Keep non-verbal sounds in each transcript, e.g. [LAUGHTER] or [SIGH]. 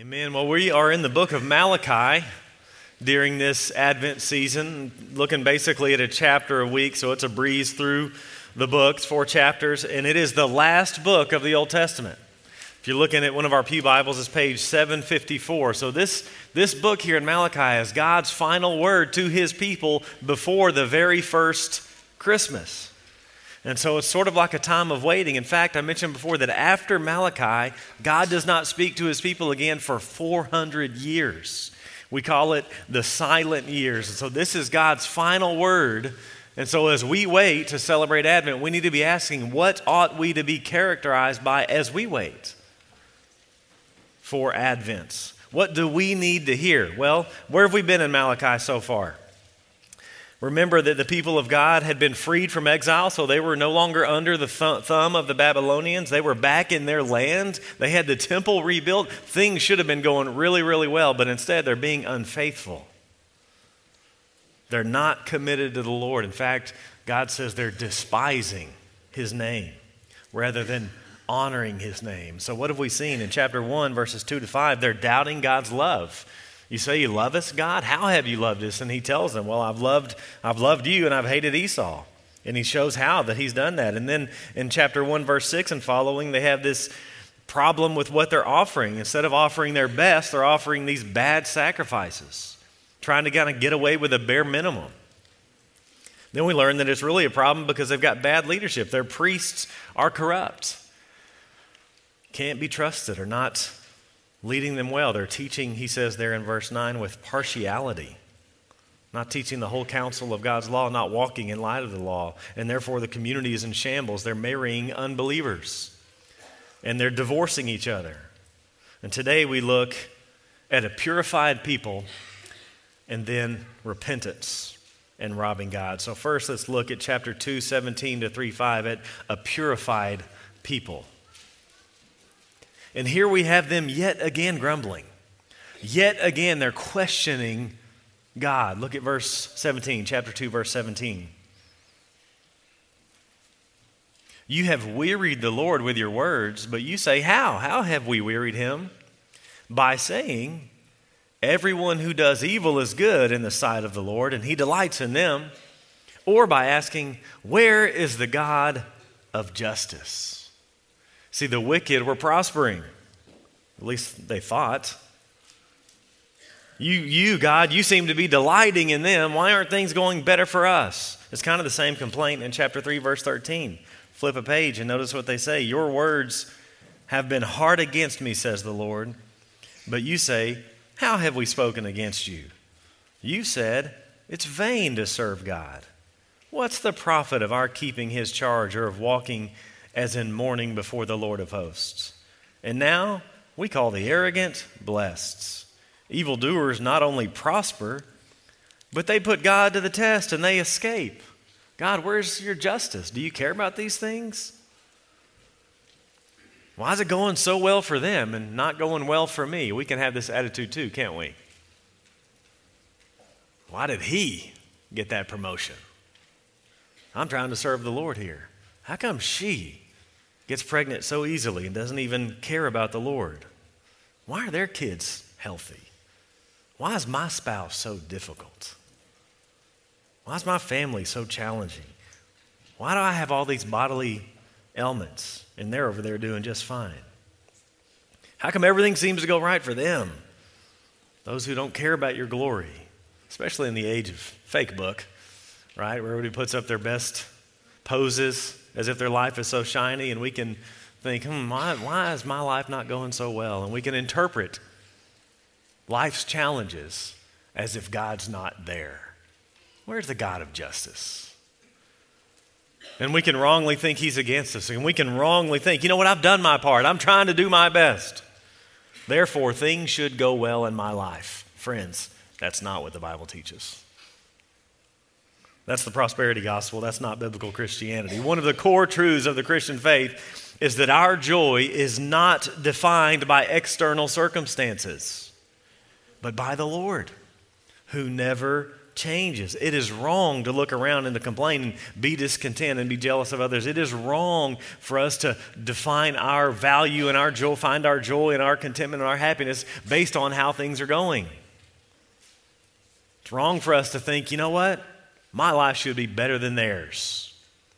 Amen. Well, we are in the book of Malachi during this Advent season, looking basically at a chapter a week, so it's a breeze through the books, four chapters, and it is the last book of the Old Testament. If you're looking at one of our Pew Bibles, it's page 754. So, this, this book here in Malachi is God's final word to his people before the very first Christmas. And so it's sort of like a time of waiting. In fact, I mentioned before that after Malachi, God does not speak to his people again for 400 years. We call it the silent years. And so this is God's final word. And so as we wait to celebrate Advent, we need to be asking, what ought we to be characterized by as we wait for Advent? What do we need to hear? Well, where have we been in Malachi so far? Remember that the people of God had been freed from exile, so they were no longer under the th- thumb of the Babylonians. They were back in their land. They had the temple rebuilt. Things should have been going really, really well, but instead they're being unfaithful. They're not committed to the Lord. In fact, God says they're despising his name rather than honoring his name. So, what have we seen in chapter 1, verses 2 to 5? They're doubting God's love. You say you love us, God? How have you loved us? And he tells them, Well, I've loved, I've loved you and I've hated Esau. And he shows how that he's done that. And then in chapter 1, verse 6 and following, they have this problem with what they're offering. Instead of offering their best, they're offering these bad sacrifices, trying to kind of get away with a bare minimum. Then we learn that it's really a problem because they've got bad leadership. Their priests are corrupt, can't be trusted, or not leading them well. They're teaching, he says there in verse 9, with partiality. Not teaching the whole counsel of God's law, not walking in light of the law. And therefore, the community is in shambles. They're marrying unbelievers and they're divorcing each other. And today we look at a purified people and then repentance and robbing God. So, first, let's look at chapter 2, 17 to 3 5 at a purified people. And here we have them yet again grumbling. Yet again, they're questioning God. Look at verse 17, chapter 2, verse 17. You have wearied the Lord with your words, but you say, How? How have we wearied him? By saying, Everyone who does evil is good in the sight of the Lord, and he delights in them. Or by asking, Where is the God of justice? See, the wicked were prospering. At least they thought. You, you, God, you seem to be delighting in them. Why aren't things going better for us? It's kind of the same complaint in chapter 3, verse 13. Flip a page and notice what they say. Your words have been hard against me, says the Lord. But you say, How have we spoken against you? You said, It's vain to serve God. What's the profit of our keeping his charge or of walking as in mourning before the Lord of hosts. And now we call the arrogant blessed. Evildoers not only prosper, but they put God to the test and they escape. God, where's your justice? Do you care about these things? Why is it going so well for them and not going well for me? We can have this attitude too, can't we? Why did he get that promotion? I'm trying to serve the Lord here. How come she gets pregnant so easily and doesn't even care about the Lord? Why are their kids healthy? Why is my spouse so difficult? Why is my family so challenging? Why do I have all these bodily ailments and they're over there doing just fine? How come everything seems to go right for them? Those who don't care about your glory, especially in the age of fake book, right? Where everybody puts up their best poses as if their life is so shiny, and we can think, hmm, why, why is my life not going so well? And we can interpret life's challenges as if God's not there. Where's the God of justice? And we can wrongly think he's against us. And we can wrongly think, you know what, I've done my part. I'm trying to do my best. Therefore, things should go well in my life. Friends, that's not what the Bible teaches. That's the prosperity gospel. That's not biblical Christianity. One of the core truths of the Christian faith is that our joy is not defined by external circumstances, but by the Lord, who never changes. It is wrong to look around and to complain and be discontent and be jealous of others. It is wrong for us to define our value and our joy, find our joy and our contentment and our happiness based on how things are going. It's wrong for us to think, you know what? My life should be better than theirs.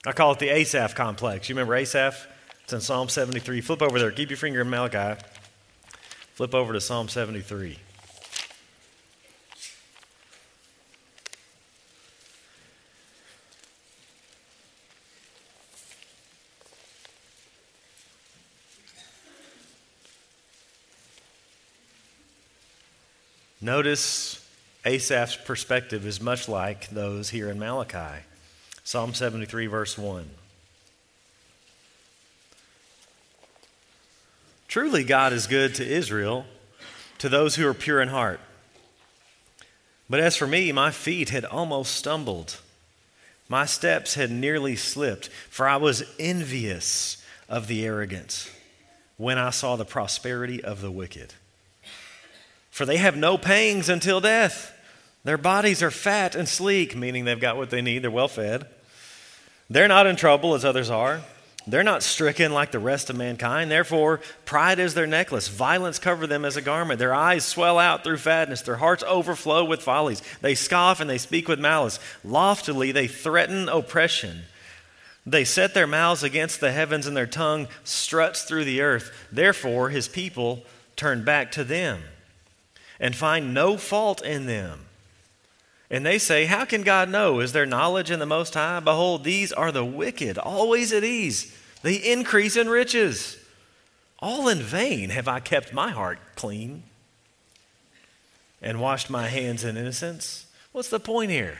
I call it the Asaph complex. You remember Asaph? It's in Psalm 73. Flip over there. Keep your finger in Malachi. Flip over to Psalm 73. Notice Asaph's perspective is much like those here in Malachi. Psalm 73, verse 1. Truly, God is good to Israel, to those who are pure in heart. But as for me, my feet had almost stumbled. My steps had nearly slipped, for I was envious of the arrogant when I saw the prosperity of the wicked. For they have no pangs until death. Their bodies are fat and sleek, meaning they've got what they need, they're well fed. They're not in trouble as others are. They're not stricken like the rest of mankind. Therefore, pride is their necklace. Violence cover them as a garment. Their eyes swell out through fatness. Their hearts overflow with follies. They scoff and they speak with malice. Loftily, they threaten oppression. They set their mouths against the heavens, and their tongue struts through the earth. Therefore, his people turn back to them and find no fault in them. And they say, How can God know? Is there knowledge in the Most High? Behold, these are the wicked, always at ease. They increase in riches. All in vain have I kept my heart clean and washed my hands in innocence. What's the point here?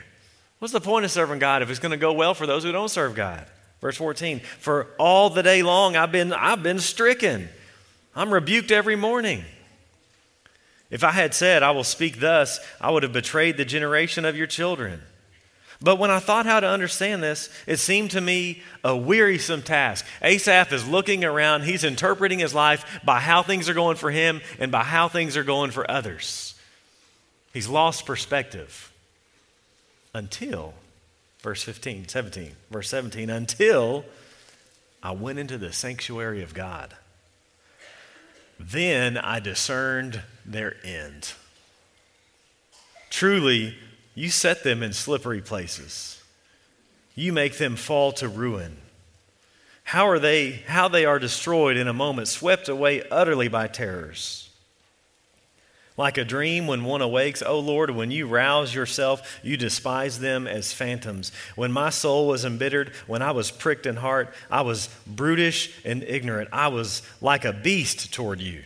What's the point of serving God if it's going to go well for those who don't serve God? Verse 14, for all the day long I've been, I've been stricken. I'm rebuked every morning. If I had said, I will speak thus, I would have betrayed the generation of your children. But when I thought how to understand this, it seemed to me a wearisome task. Asaph is looking around, he's interpreting his life by how things are going for him and by how things are going for others. He's lost perspective until, verse 15, 17, verse 17, until I went into the sanctuary of God. Then I discerned their end. Truly, you set them in slippery places. You make them fall to ruin. How are they how they are destroyed in a moment, swept away utterly by terrors. Like a dream when one awakes, O Lord, when you rouse yourself, you despise them as phantoms. When my soul was embittered, when I was pricked in heart, I was brutish and ignorant. I was like a beast toward you.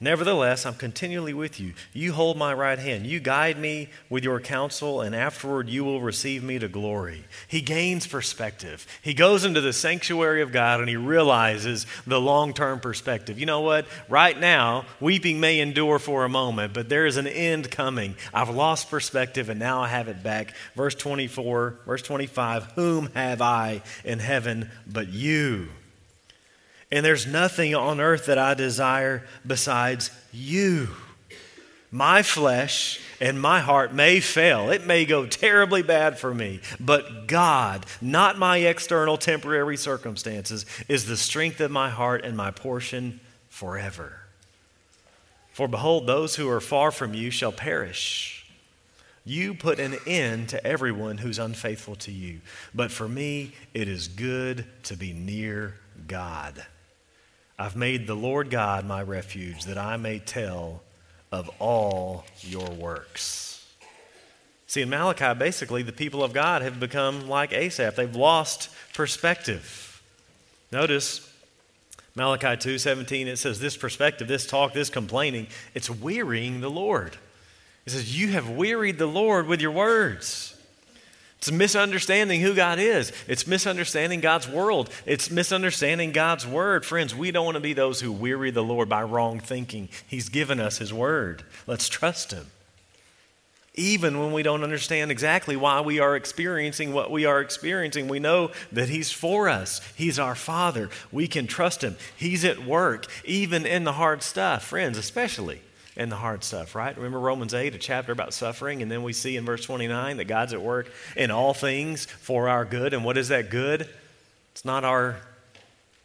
Nevertheless, I'm continually with you. You hold my right hand. You guide me with your counsel, and afterward you will receive me to glory. He gains perspective. He goes into the sanctuary of God and he realizes the long term perspective. You know what? Right now, weeping may endure for a moment, but there is an end coming. I've lost perspective and now I have it back. Verse 24, verse 25 Whom have I in heaven but you? And there's nothing on earth that I desire besides you. My flesh and my heart may fail. It may go terribly bad for me. But God, not my external temporary circumstances, is the strength of my heart and my portion forever. For behold, those who are far from you shall perish. You put an end to everyone who's unfaithful to you. But for me, it is good to be near God. I've made the Lord God my refuge, that I may tell of all your works. See, in Malachi, basically, the people of God have become like Asaph. They've lost perspective. Notice Malachi 2:17 it says this perspective, this talk, this complaining, it's wearying the Lord. It says you have wearied the Lord with your words. It's misunderstanding who God is. It's misunderstanding God's world. It's misunderstanding God's word. Friends, we don't want to be those who weary the Lord by wrong thinking. He's given us His word. Let's trust Him. Even when we don't understand exactly why we are experiencing what we are experiencing, we know that He's for us. He's our Father. We can trust Him. He's at work, even in the hard stuff. Friends, especially and the hard stuff, right? Remember Romans 8, a chapter about suffering, and then we see in verse 29 that God's at work in all things for our good. And what is that good? It's not our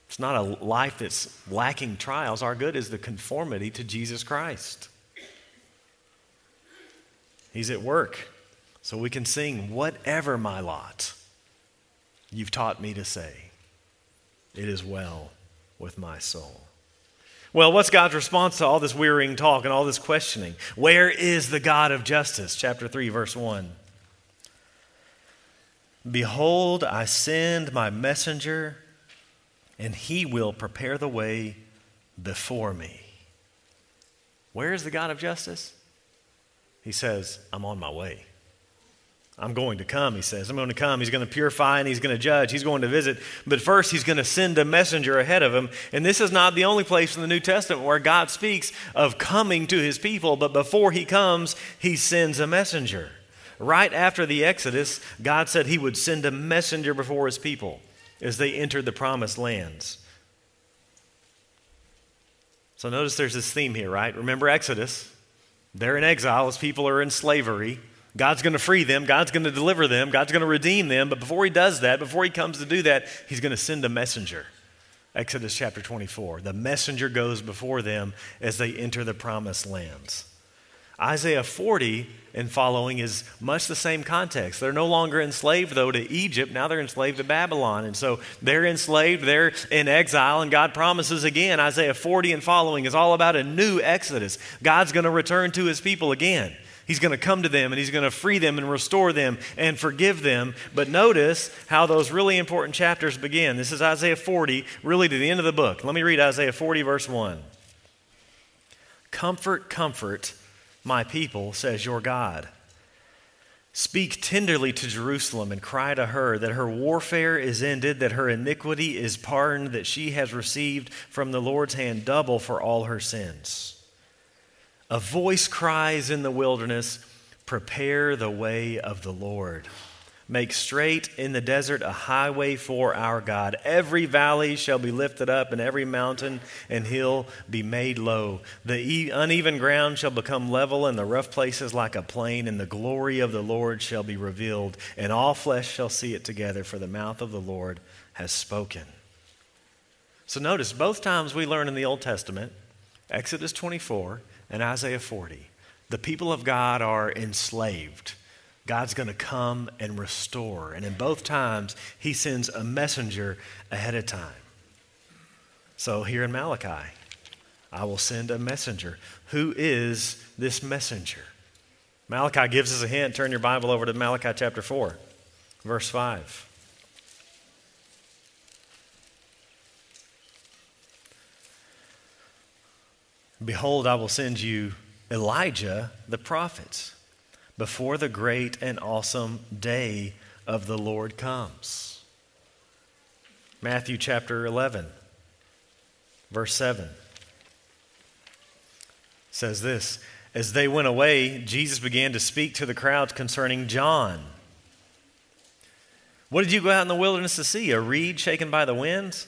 it's not a life that's lacking trials. Our good is the conformity to Jesus Christ. He's at work. So we can sing, Whatever my lot, you've taught me to say, it is well with my soul. Well, what's God's response to all this wearying talk and all this questioning? Where is the God of justice? Chapter 3, verse 1. Behold, I send my messenger, and he will prepare the way before me. Where is the God of justice? He says, I'm on my way. I'm going to come, he says. I'm going to come. He's going to purify and he's going to judge. He's going to visit. But first, he's going to send a messenger ahead of him. And this is not the only place in the New Testament where God speaks of coming to his people. But before he comes, he sends a messenger. Right after the Exodus, God said he would send a messenger before his people as they entered the promised lands. So notice there's this theme here, right? Remember Exodus. They're in exile as people are in slavery. God's going to free them. God's going to deliver them. God's going to redeem them. But before he does that, before he comes to do that, he's going to send a messenger. Exodus chapter 24. The messenger goes before them as they enter the promised lands. Isaiah 40 and following is much the same context. They're no longer enslaved, though, to Egypt. Now they're enslaved to Babylon. And so they're enslaved, they're in exile, and God promises again. Isaiah 40 and following is all about a new exodus. God's going to return to his people again. He's going to come to them and he's going to free them and restore them and forgive them. But notice how those really important chapters begin. This is Isaiah 40, really to the end of the book. Let me read Isaiah 40, verse 1. Comfort, comfort my people, says your God. Speak tenderly to Jerusalem and cry to her that her warfare is ended, that her iniquity is pardoned, that she has received from the Lord's hand double for all her sins. A voice cries in the wilderness, Prepare the way of the Lord. Make straight in the desert a highway for our God. Every valley shall be lifted up, and every mountain and hill be made low. The uneven ground shall become level, and the rough places like a plain, and the glory of the Lord shall be revealed, and all flesh shall see it together, for the mouth of the Lord has spoken. So notice, both times we learn in the Old Testament, Exodus 24 and Isaiah 40, the people of God are enslaved God's going to come and restore. And in both times, he sends a messenger ahead of time. So here in Malachi, I will send a messenger. Who is this messenger? Malachi gives us a hint. Turn your Bible over to Malachi chapter 4, verse 5. Behold, I will send you Elijah the prophet before the great and awesome day of the Lord comes. Matthew chapter 11, verse 7 says this As they went away, Jesus began to speak to the crowds concerning John. What did you go out in the wilderness to see? A reed shaken by the winds?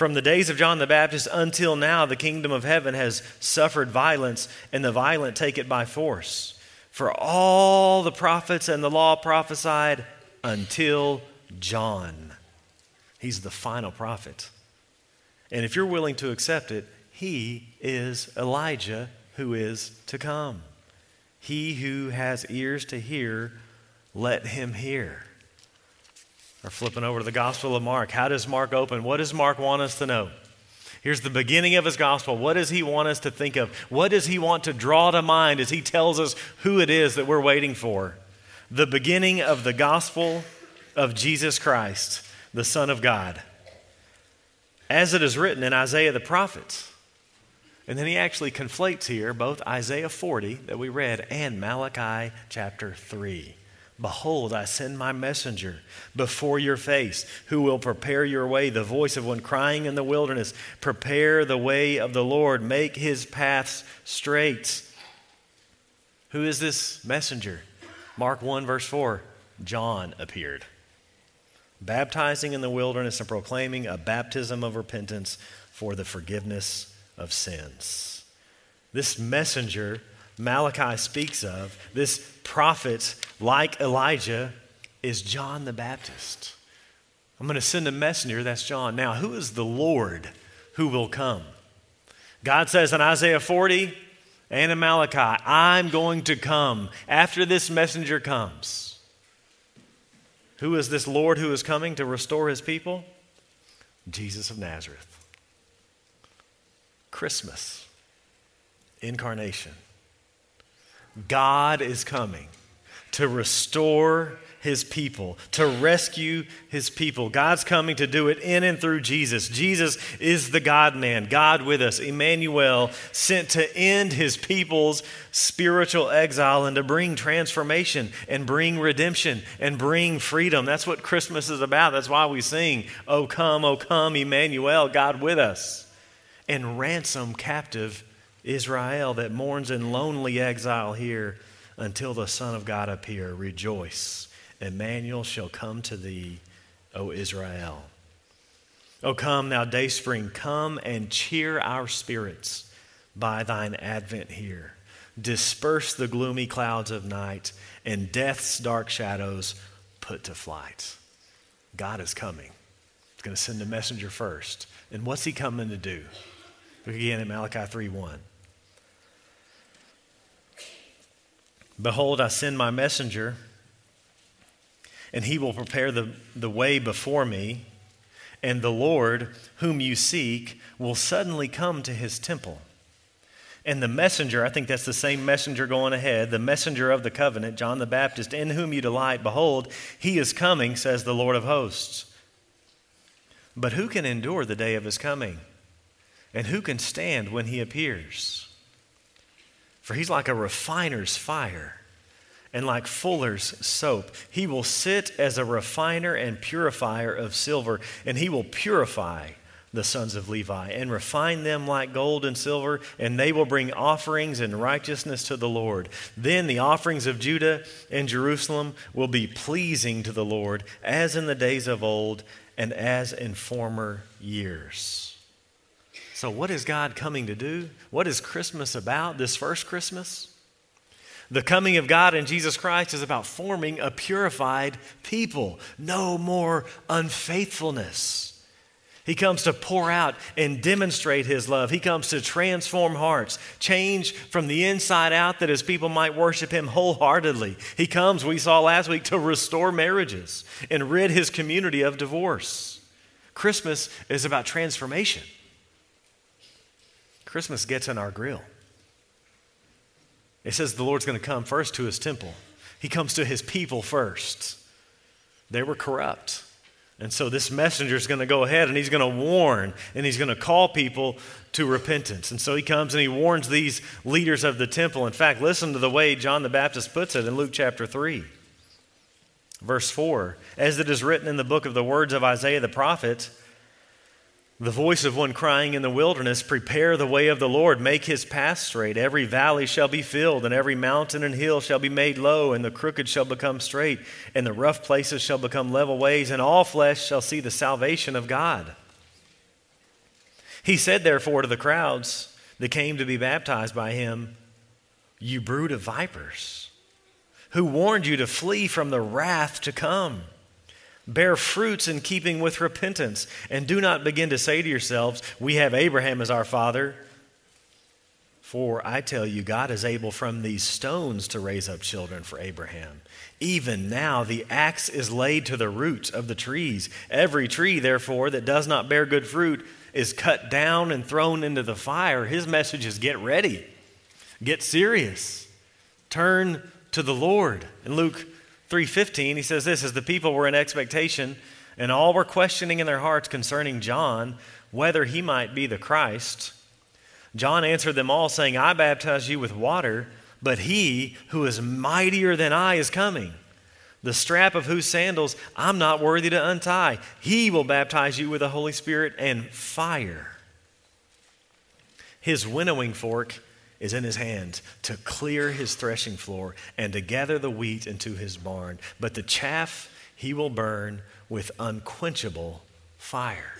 From the days of John the Baptist until now, the kingdom of heaven has suffered violence, and the violent take it by force. For all the prophets and the law prophesied until John. He's the final prophet. And if you're willing to accept it, he is Elijah who is to come. He who has ears to hear, let him hear. Or flipping over to the Gospel of Mark. How does Mark open? What does Mark want us to know? Here's the beginning of his gospel. What does he want us to think of? What does he want to draw to mind as he tells us who it is that we're waiting for? The beginning of the gospel of Jesus Christ, the Son of God. As it is written in Isaiah the prophet. And then he actually conflates here both Isaiah 40 that we read and Malachi chapter 3. Behold, I send my messenger before your face, who will prepare your way, the voice of one crying in the wilderness, prepare the way of the Lord, make his paths straight. Who is this messenger? Mark 1, verse 4 John appeared, baptizing in the wilderness and proclaiming a baptism of repentance for the forgiveness of sins. This messenger Malachi speaks of, this prophet like Elijah, is John the Baptist. I'm going to send a messenger, that's John. Now, who is the Lord who will come? God says in Isaiah 40 and in Malachi, I'm going to come after this messenger comes. Who is this Lord who is coming to restore his people? Jesus of Nazareth. Christmas, incarnation. God is coming to restore his people, to rescue his people. God's coming to do it in and through Jesus. Jesus is the God man, God with us, Emmanuel, sent to end his people's spiritual exile and to bring transformation and bring redemption and bring freedom. That's what Christmas is about. That's why we sing, Oh come, oh come, Emmanuel, God with us, and ransom captive Israel that mourns in lonely exile here until the Son of God appear. Rejoice. Emmanuel shall come to thee, O Israel. O come, thou dayspring, come and cheer our spirits by thine advent here. Disperse the gloomy clouds of night and death's dark shadows put to flight. God is coming. He's going to send a messenger first. And what's he coming to do? Look again at Malachi 3 1. Behold, I send my messenger, and he will prepare the, the way before me, and the Lord, whom you seek, will suddenly come to his temple. And the messenger, I think that's the same messenger going ahead, the messenger of the covenant, John the Baptist, in whom you delight, behold, he is coming, says the Lord of hosts. But who can endure the day of his coming? And who can stand when he appears? For he's like a refiner's fire and like fuller's soap. He will sit as a refiner and purifier of silver, and he will purify the sons of Levi and refine them like gold and silver, and they will bring offerings in righteousness to the Lord. Then the offerings of Judah and Jerusalem will be pleasing to the Lord, as in the days of old and as in former years. So, what is God coming to do? What is Christmas about, this first Christmas? The coming of God in Jesus Christ is about forming a purified people. No more unfaithfulness. He comes to pour out and demonstrate His love. He comes to transform hearts, change from the inside out that His people might worship Him wholeheartedly. He comes, we saw last week, to restore marriages and rid His community of divorce. Christmas is about transformation. Christmas gets in our grill. It says the Lord's going to come first to his temple. He comes to his people first. They were corrupt. And so this messenger is going to go ahead and he's going to warn and he's going to call people to repentance. And so he comes and he warns these leaders of the temple. In fact, listen to the way John the Baptist puts it in Luke chapter 3, verse 4. As it is written in the book of the words of Isaiah the prophet, the voice of one crying in the wilderness, Prepare the way of the Lord, make his path straight. Every valley shall be filled, and every mountain and hill shall be made low, and the crooked shall become straight, and the rough places shall become level ways, and all flesh shall see the salvation of God. He said, therefore, to the crowds that came to be baptized by him, You brood of vipers, who warned you to flee from the wrath to come. Bear fruits in keeping with repentance. And do not begin to say to yourselves, We have Abraham as our father. For I tell you, God is able from these stones to raise up children for Abraham. Even now, the axe is laid to the roots of the trees. Every tree, therefore, that does not bear good fruit is cut down and thrown into the fire. His message is get ready, get serious, turn to the Lord. In Luke 3:15 he says this as the people were in expectation and all were questioning in their hearts concerning John whether he might be the Christ John answered them all, saying, I baptize you with water, but he who is mightier than I is coming, the strap of whose sandals I'm not worthy to untie. He will baptize you with the Holy Spirit and fire. His winnowing fork is in his hand to clear his threshing floor and to gather the wheat into his barn, but the chaff he will burn with unquenchable fire.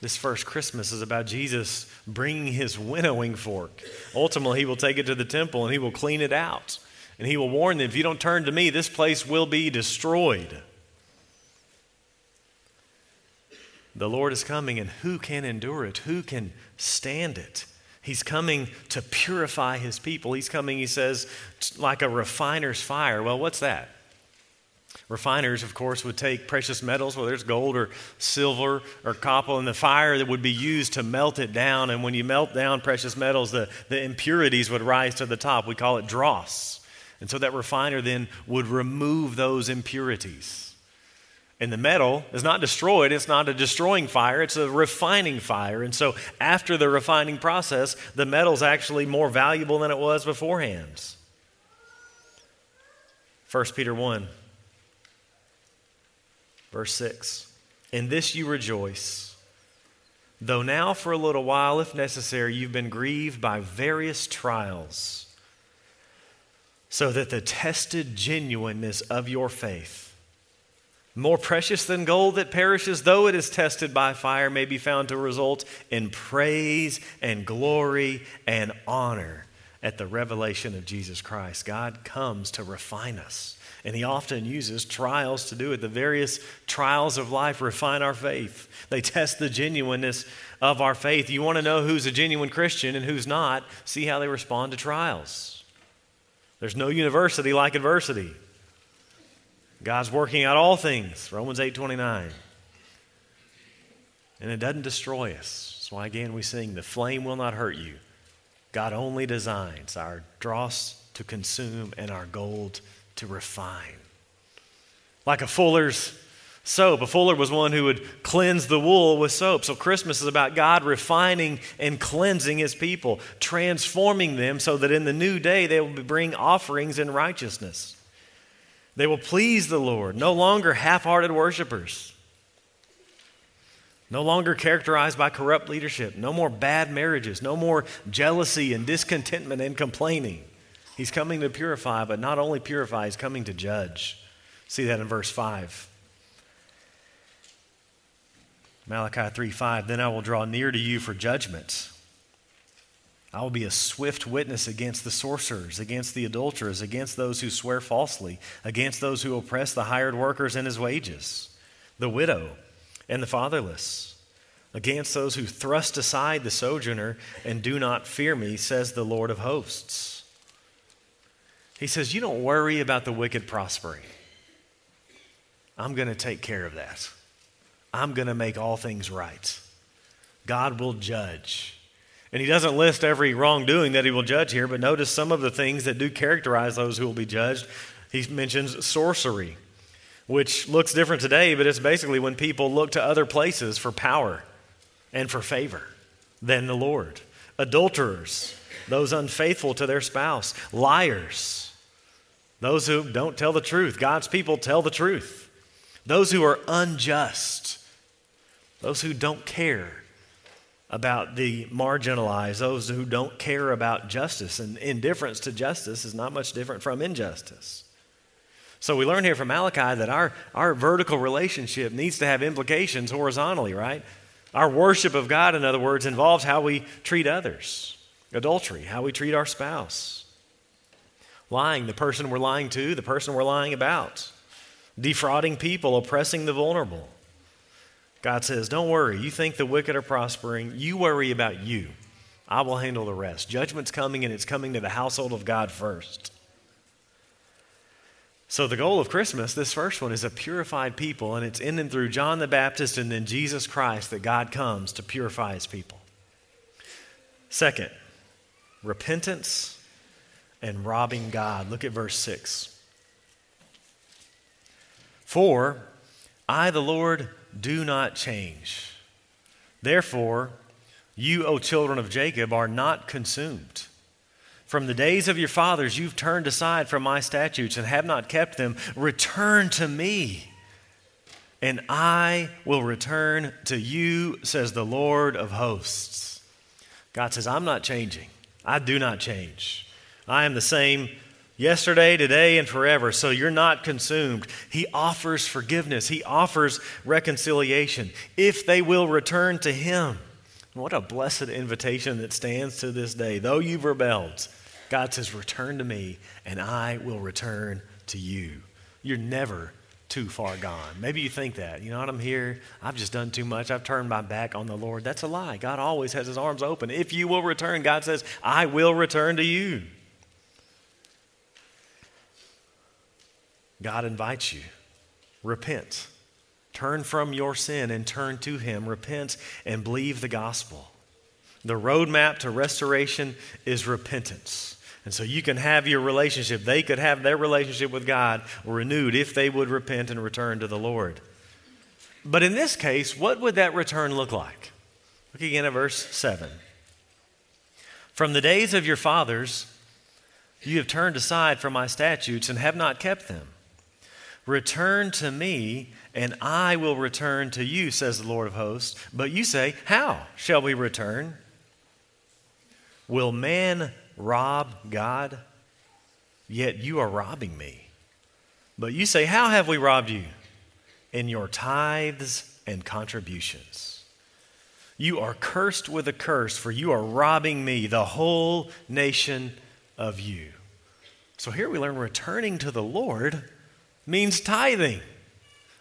This first Christmas is about Jesus bringing his winnowing fork. Ultimately, he will take it to the temple and he will clean it out. And he will warn them if you don't turn to me, this place will be destroyed. The Lord is coming, and who can endure it? Who can stand it? He's coming to purify his people. He's coming, he says, like a refiner's fire. Well, what's that? Refiners, of course, would take precious metals, whether it's gold or silver or copper, and the fire that would be used to melt it down. And when you melt down precious metals, the, the impurities would rise to the top. We call it dross. And so that refiner then would remove those impurities. And the metal is not destroyed, it's not a destroying fire, it's a refining fire. And so after the refining process, the metal is actually more valuable than it was beforehand. 1 Peter 1 Verse 6 In this you rejoice, though now for a little while, if necessary, you've been grieved by various trials, so that the tested genuineness of your faith, more precious than gold that perishes, though it is tested by fire, may be found to result in praise and glory and honor at the revelation of Jesus Christ. God comes to refine us. And he often uses trials to do it. The various trials of life refine our faith, they test the genuineness of our faith. You want to know who's a genuine Christian and who's not? See how they respond to trials. There's no university like adversity. God's working out all things, Romans 8:29. And it doesn't destroy us. That's why again we sing the flame will not hurt you. God only designs our dross to consume and our gold to refine. Like a fuller's soap. A fuller was one who would cleanse the wool with soap. So Christmas is about God refining and cleansing his people, transforming them so that in the new day they will bring offerings in righteousness. They will please the Lord, no longer half hearted worshipers, no longer characterized by corrupt leadership, no more bad marriages, no more jealousy and discontentment and complaining. He's coming to purify, but not only purify, he's coming to judge. See that in verse 5. Malachi 3 5. Then I will draw near to you for judgment. I will be a swift witness against the sorcerers, against the adulterers, against those who swear falsely, against those who oppress the hired workers and his wages, the widow and the fatherless, against those who thrust aside the sojourner and do not fear me, says the Lord of hosts. He says, You don't worry about the wicked prospering. I'm going to take care of that. I'm going to make all things right. God will judge. And he doesn't list every wrongdoing that he will judge here, but notice some of the things that do characterize those who will be judged. He mentions sorcery, which looks different today, but it's basically when people look to other places for power and for favor than the Lord. Adulterers, those unfaithful to their spouse, liars, those who don't tell the truth. God's people tell the truth. Those who are unjust, those who don't care about the marginalized, those who don't care about justice. And indifference to justice is not much different from injustice. So we learn here from Malachi that our, our vertical relationship needs to have implications horizontally, right? Our worship of God, in other words, involves how we treat others adultery, how we treat our spouse, lying, the person we're lying to, the person we're lying about, defrauding people, oppressing the vulnerable. God says, Don't worry. You think the wicked are prospering. You worry about you. I will handle the rest. Judgment's coming, and it's coming to the household of God first. So, the goal of Christmas, this first one, is a purified people, and it's in and through John the Baptist and then Jesus Christ that God comes to purify his people. Second, repentance and robbing God. Look at verse 6. For I, the Lord, do not change. Therefore, You, O children of Jacob, are not consumed. From the days of your fathers, you've turned aside from my statutes and have not kept them. Return to me, and I will return to you, says the Lord of hosts. God says, I'm not changing. I do not change. I am the same yesterday, today, and forever. So you're not consumed. He offers forgiveness, He offers reconciliation if they will return to Him. What a blessed invitation that stands to this day. Though you've rebelled, God says, Return to me, and I will return to you. You're never too far gone. Maybe you think that. You know what? I'm here. I've just done too much. I've turned my back on the Lord. That's a lie. God always has his arms open. If you will return, God says, I will return to you. God invites you. Repent. Turn from your sin and turn to Him. Repent and believe the gospel. The roadmap to restoration is repentance. And so you can have your relationship, they could have their relationship with God renewed if they would repent and return to the Lord. But in this case, what would that return look like? Look again at verse 7. From the days of your fathers, you have turned aside from my statutes and have not kept them. Return to me, and I will return to you, says the Lord of hosts. But you say, How shall we return? Will man rob God? Yet you are robbing me. But you say, How have we robbed you? In your tithes and contributions. You are cursed with a curse, for you are robbing me, the whole nation of you. So here we learn returning to the Lord means tithing.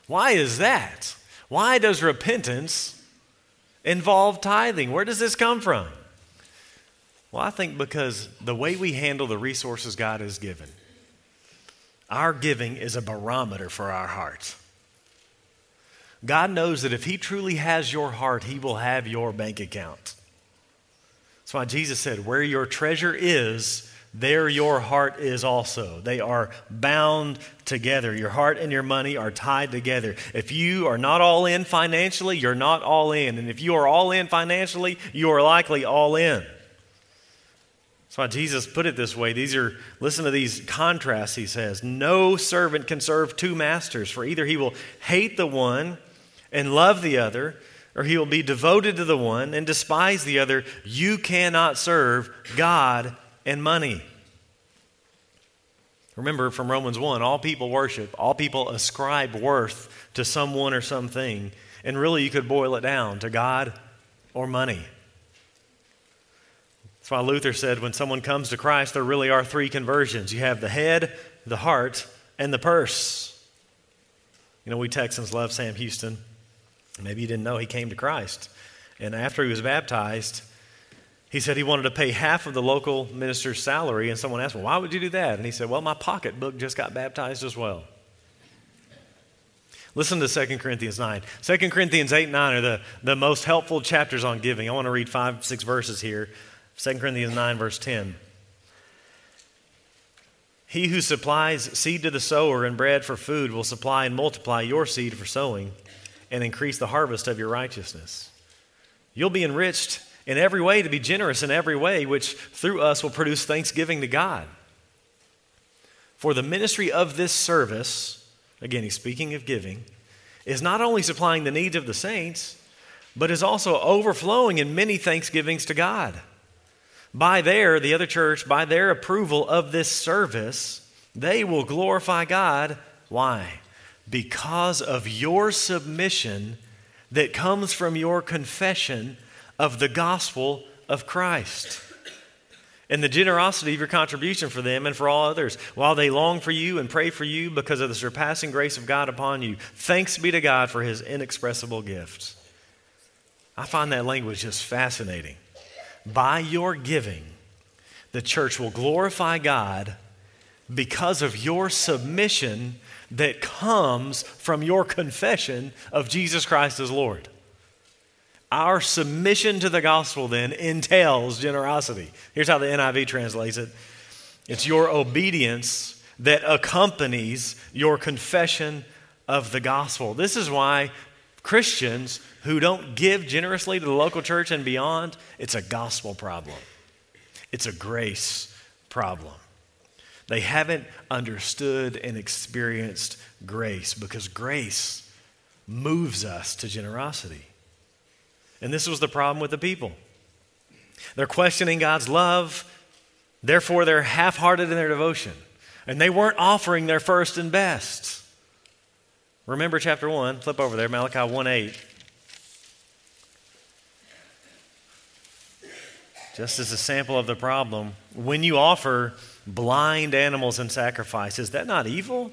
Why is that? Why does repentance involve tithing? Where does this come from? Well, I think because the way we handle the resources God has given, our giving is a barometer for our heart. God knows that if He truly has your heart, He will have your bank account. That's why Jesus said, Where your treasure is, there your heart is also. They are bound together. Your heart and your money are tied together. If you are not all in financially, you're not all in. And if you are all in financially, you are likely all in. That's why Jesus put it this way. These are, listen to these contrasts, he says. No servant can serve two masters, for either he will hate the one and love the other, or he will be devoted to the one and despise the other. You cannot serve God and money. Remember from Romans 1 all people worship, all people ascribe worth to someone or something. And really, you could boil it down to God or money. That's why Luther said when someone comes to Christ, there really are three conversions you have the head, the heart, and the purse. You know, we Texans love Sam Houston. Maybe you didn't know he came to Christ. And after he was baptized, he said he wanted to pay half of the local minister's salary, and someone asked him, Why would you do that? And he said, Well, my pocketbook just got baptized as well. Listen to 2 Corinthians 9. 2 Corinthians 8 and 9 are the, the most helpful chapters on giving. I want to read five, six verses here. 2 Corinthians 9, verse 10. He who supplies seed to the sower and bread for food will supply and multiply your seed for sowing and increase the harvest of your righteousness. You'll be enriched in every way to be generous in every way, which through us will produce thanksgiving to God. For the ministry of this service, again, he's speaking of giving, is not only supplying the needs of the saints, but is also overflowing in many thanksgivings to God. By their, the other church, by their approval of this service, they will glorify God. Why? Because of your submission that comes from your confession of the gospel of Christ and the generosity of your contribution for them and for all others, while they long for you and pray for you because of the surpassing grace of God upon you. Thanks be to God for his inexpressible gifts. I find that language just fascinating. By your giving, the church will glorify God because of your submission that comes from your confession of Jesus Christ as Lord. Our submission to the gospel then entails generosity. Here's how the NIV translates it it's your obedience that accompanies your confession of the gospel. This is why Christians who don't give generously to the local church and beyond, it's a gospel problem. It's a grace problem. They haven't understood and experienced grace because grace moves us to generosity. And this was the problem with the people. They're questioning God's love, therefore, they're half hearted in their devotion. And they weren't offering their first and best. Remember chapter 1, flip over there, Malachi 1 8. Just as a sample of the problem, when you offer blind animals in sacrifice, is that not evil?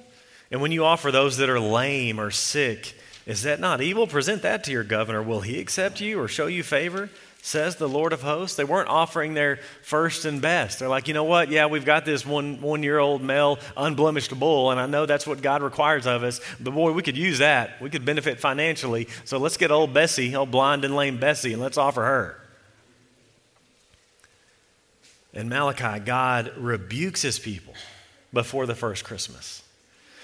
And when you offer those that are lame or sick, is that not evil? Present that to your governor. Will he accept you or show you favor? Says the Lord of hosts. They weren't offering their first and best. They're like, you know what? Yeah, we've got this one one year old male unblemished bull, and I know that's what God requires of us. But boy, we could use that. We could benefit financially. So let's get old Bessie, old blind and lame Bessie, and let's offer her. In Malachi, God rebukes his people before the first Christmas.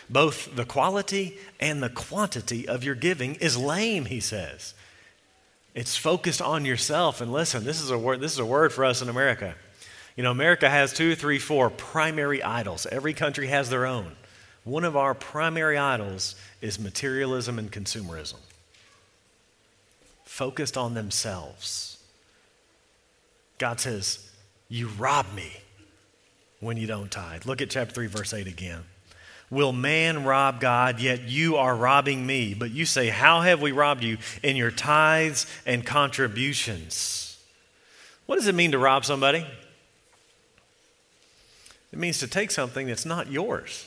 Both the quality and the quantity of your giving is lame, he says. It's focused on yourself. And listen, this is a word, this is a word for us in America. You know, America has two, three, four primary idols. Every country has their own. One of our primary idols is materialism and consumerism, focused on themselves. God says, You rob me when you don't tithe. Look at chapter 3, verse 8 again. Will man rob God? Yet you are robbing me. But you say, How have we robbed you? In your tithes and contributions. What does it mean to rob somebody? It means to take something that's not yours.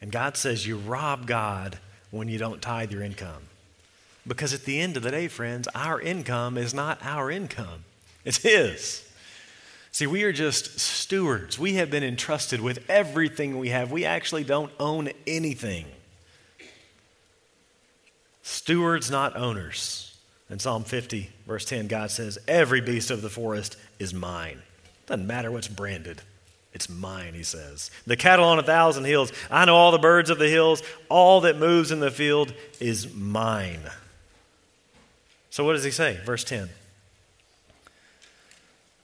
And God says you rob God when you don't tithe your income. Because at the end of the day, friends, our income is not our income, it's His. See, we are just stewards. We have been entrusted with everything we have. We actually don't own anything. Stewards, not owners. In Psalm 50, verse 10, God says, Every beast of the forest is mine. Doesn't matter what's branded. It's mine, he says. The cattle on a thousand hills. I know all the birds of the hills. All that moves in the field is mine. So, what does he say? Verse 10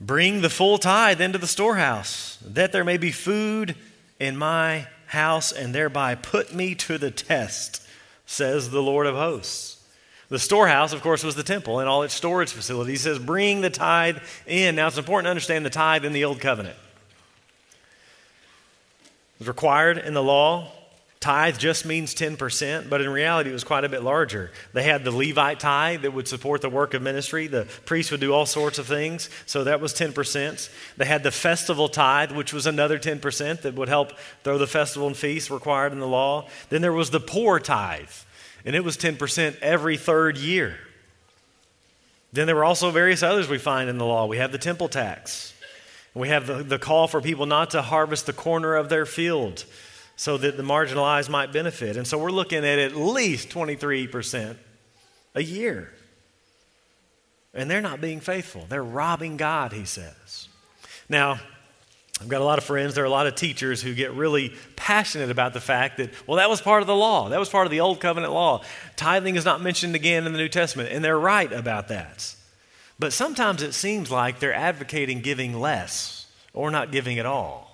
Bring the full tithe into the storehouse, that there may be food in my house, and thereby put me to the test, says the Lord of hosts. The storehouse, of course, was the temple and all its storage facilities. He says, Bring the tithe in. Now, it's important to understand the tithe in the Old Covenant. It was required in the law Tithe just means 10%, but in reality, it was quite a bit larger. They had the Levite tithe that would support the work of ministry. The priest would do all sorts of things, so that was 10%. They had the festival tithe, which was another 10% that would help throw the festival and feast required in the law. Then there was the poor tithe, and it was 10% every third year. Then there were also various others we find in the law. We have the temple tax. We have the, the call for people not to harvest the corner of their field so that the marginalized might benefit. And so we're looking at at least 23% a year. And they're not being faithful. They're robbing God, he says. Now, I've got a lot of friends, there are a lot of teachers who get really passionate about the fact that, well, that was part of the law. That was part of the Old Covenant law. Tithing is not mentioned again in the New Testament, and they're right about that. But sometimes it seems like they're advocating giving less or not giving at all.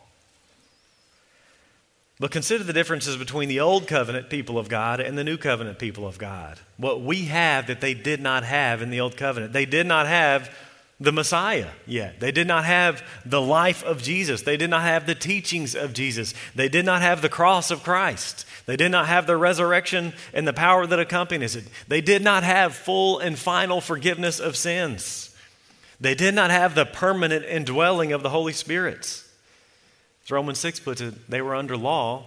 But consider the differences between the old covenant people of God and the new covenant people of God. What we have that they did not have in the old covenant. They did not have the Messiah yet. They did not have the life of Jesus. They did not have the teachings of Jesus. They did not have the cross of Christ. They did not have the resurrection and the power that accompanies it. They did not have full and final forgiveness of sins. They did not have the permanent indwelling of the Holy Spirit. As Romans 6 puts it, they were under law.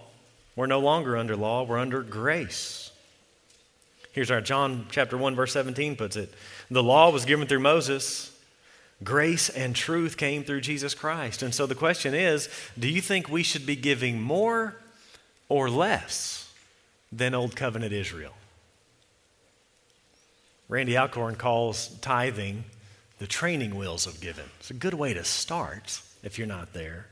We're no longer under law, we're under grace. Here's our John chapter 1 verse 17 puts it. The law was given through Moses. Grace and truth came through Jesus Christ. And so the question is, do you think we should be giving more or less than old covenant Israel? Randy Alcorn calls tithing the training wheels of giving. It's a good way to start if you're not there.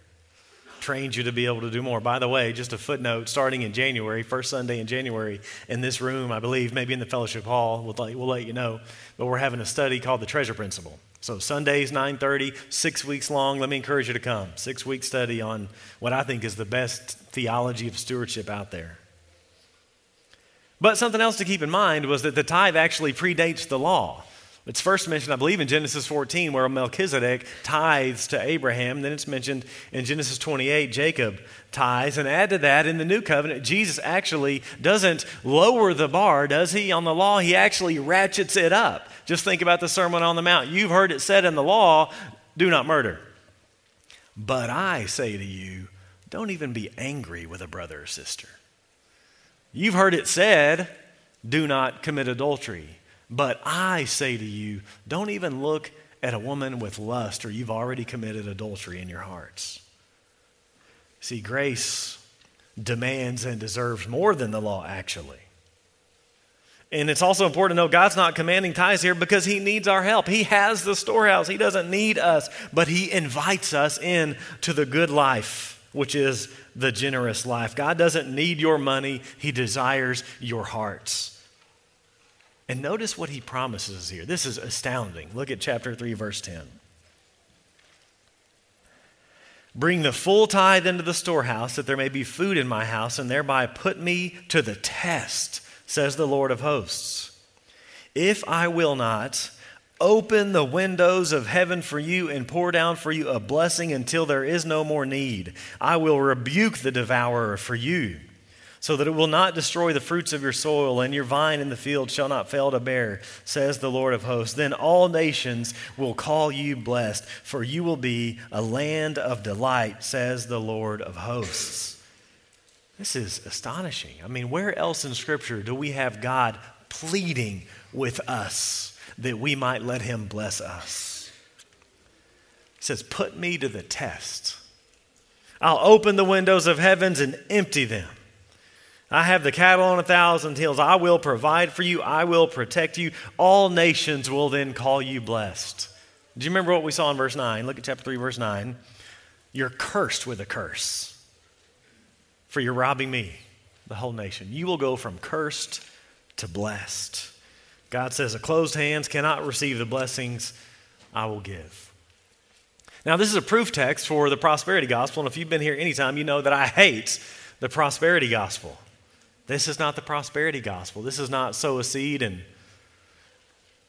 Trained you to be able to do more. By the way, just a footnote starting in January, first Sunday in January, in this room, I believe, maybe in the fellowship hall, we'll let, we'll let you know, but we're having a study called the Treasure Principle. So Sundays, 9:30, six weeks long. Let me encourage you to come. Six week study on what I think is the best theology of stewardship out there. But something else to keep in mind was that the tithe actually predates the law. It's first mentioned, I believe, in Genesis 14, where Melchizedek tithes to Abraham. Then it's mentioned in Genesis 28, Jacob tithes. And add to that, in the new covenant, Jesus actually doesn't lower the bar, does he, on the law? He actually ratchets it up. Just think about the Sermon on the Mount. You've heard it said in the law, do not murder. But I say to you, don't even be angry with a brother or sister. You've heard it said, do not commit adultery. But I say to you, don't even look at a woman with lust, or you've already committed adultery in your hearts. See, grace demands and deserves more than the law, actually. And it's also important to know God's not commanding tithes here because He needs our help. He has the storehouse. He doesn't need us, but He invites us in to the good life, which is the generous life. God doesn't need your money, He desires your hearts. And notice what he promises here. This is astounding. Look at chapter 3, verse 10. Bring the full tithe into the storehouse, that there may be food in my house, and thereby put me to the test, says the Lord of hosts. If I will not open the windows of heaven for you and pour down for you a blessing until there is no more need, I will rebuke the devourer for you so that it will not destroy the fruits of your soil, and your vine in the field shall not fail to bear, says the Lord of hosts. Then all nations will call you blessed, for you will be a land of delight, says the Lord of hosts. This is astonishing. I mean, where else in Scripture do we have God pleading with us that we might let Him bless us? He says, Put me to the test. I'll open the windows of heavens and empty them. I have the cattle on a thousand hills. I will provide for you. I will protect you. All nations will then call you blessed. Do you remember what we saw in verse 9? Look at chapter 3, verse 9. You're cursed with a curse, for you're robbing me, the whole nation. You will go from cursed to blessed. God says, A closed hands cannot receive the blessings I will give. Now, this is a proof text for the prosperity gospel, and if you've been here anytime, you know that I hate the prosperity gospel. This is not the prosperity gospel. This is not sow a seed and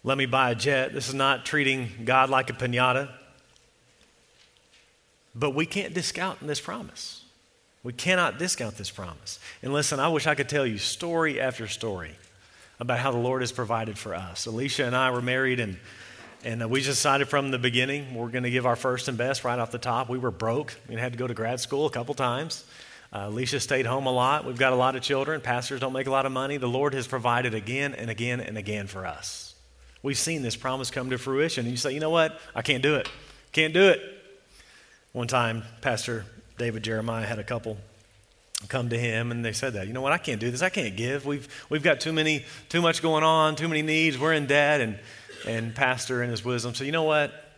let me buy a jet. This is not treating God like a pinata. But we can't discount this promise. We cannot discount this promise. And listen, I wish I could tell you story after story about how the Lord has provided for us. Alicia and I were married, and, and uh, we decided from the beginning we're going to give our first and best right off the top. We were broke. We had to go to grad school a couple times. Uh, Alicia stayed home a lot. We've got a lot of children. Pastors don't make a lot of money. The Lord has provided again and again and again for us. We've seen this promise come to fruition. And you say, you know what? I can't do it. Can't do it. One time, Pastor David Jeremiah had a couple come to him and they said that you know what i can't do this i can't give we've we've got too many too much going on too many needs we're in debt and and pastor in his wisdom said you know what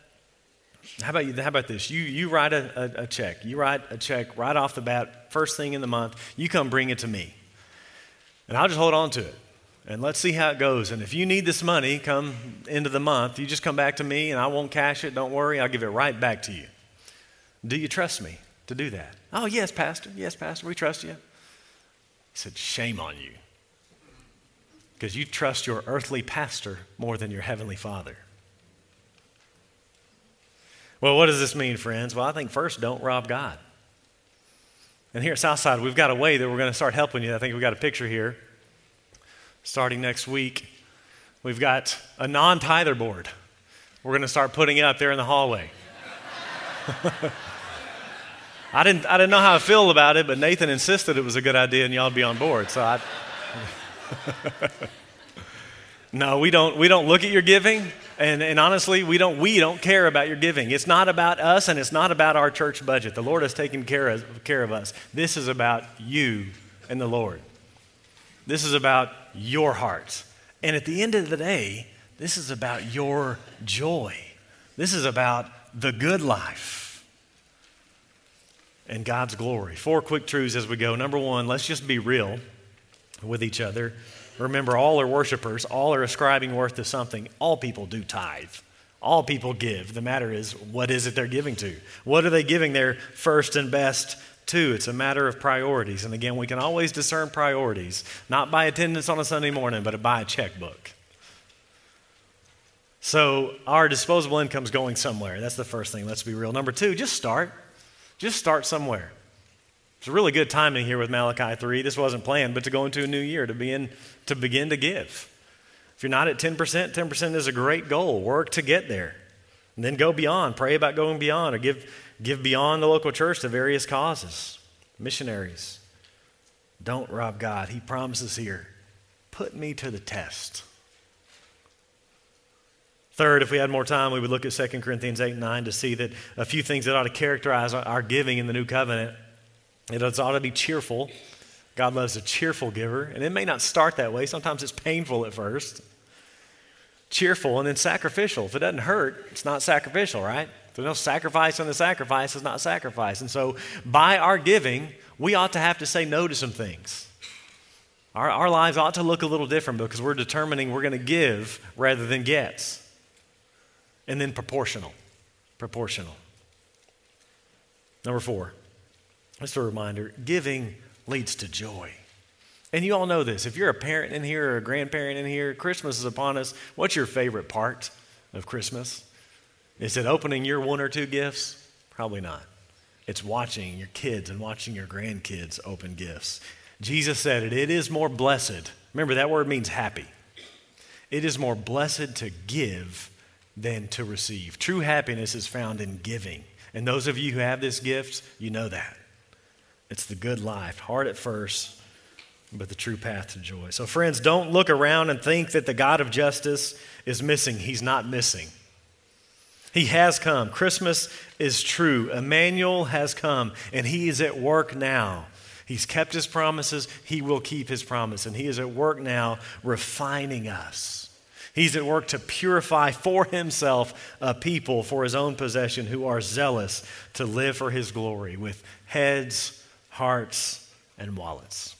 how about you? How about this? You you write a, a, a, check. You write a check right off the bat, first thing in the month. You come bring it to me, and I'll just hold on to it, and let's see how it goes. And if you need this money, come into the month. You just come back to me, and I won't cash it. Don't worry, I'll give it right back to you. Do you trust me to do that? Oh yes, pastor. Yes, pastor. We trust you. He said, "Shame on you, because you trust your earthly pastor more than your heavenly Father." Well, what does this mean, friends? Well, I think first, don't rob God. And here at Southside, we've got a way that we're going to start helping you. I think we've got a picture here. Starting next week, we've got a non tither board. We're going to start putting it up there in the hallway. [LAUGHS] I, didn't, I didn't know how I feel about it, but Nathan insisted it was a good idea and y'all be on board. So I. [LAUGHS] no, we don't, we don't look at your giving. And, and honestly, we don't, we don't care about your giving. It's not about us and it's not about our church budget. The Lord has taken care of, care of us. This is about you and the Lord. This is about your hearts. And at the end of the day, this is about your joy. This is about the good life. and God's glory. Four quick truths as we go. Number one, let's just be real with each other. Remember, all are worshipers, all are ascribing worth to something. All people do tithe. All people give. The matter is, what is it they're giving to? What are they giving their first and best to? It's a matter of priorities. And again, we can always discern priorities, not by attendance on a Sunday morning, but by a checkbook. So our disposable income's going somewhere. That's the first thing. Let's be real. Number two, just start. Just start somewhere. It's a really good timing here with Malachi 3. This wasn't planned, but to go into a new year, to begin to, begin to give. If you're not at 10%, 10% is a great goal. Work to get there. And then go beyond. Pray about going beyond or give, give beyond the local church to various causes. Missionaries. Don't rob God. He promises here put me to the test. Third, if we had more time, we would look at 2 Corinthians 8 and 9 to see that a few things that ought to characterize our giving in the new covenant. It ought to be cheerful. God loves a cheerful giver, and it may not start that way. Sometimes it's painful at first. Cheerful and then sacrificial. If it doesn't hurt, it's not sacrificial, right? If there's no sacrifice on the sacrifice, it's not sacrifice. And so, by our giving, we ought to have to say no to some things. Our, our lives ought to look a little different because we're determining we're going to give rather than get and then proportional. Proportional. Number four, just a reminder giving leads to joy. And you all know this. If you're a parent in here or a grandparent in here, Christmas is upon us. What's your favorite part of Christmas? Is it opening your one or two gifts? Probably not. It's watching your kids and watching your grandkids open gifts. Jesus said it, it is more blessed. Remember, that word means happy. It is more blessed to give than to receive. True happiness is found in giving. And those of you who have this gift, you know that. It's the good life, hard at first, but the true path to joy. So, friends, don't look around and think that the God of justice is missing. He's not missing. He has come. Christmas is true. Emmanuel has come, and He is at work now. He's kept His promises. He will keep His promise, and He is at work now refining us He's at work to purify for himself a people for his own possession who are zealous to live for his glory with heads, hearts, and wallets.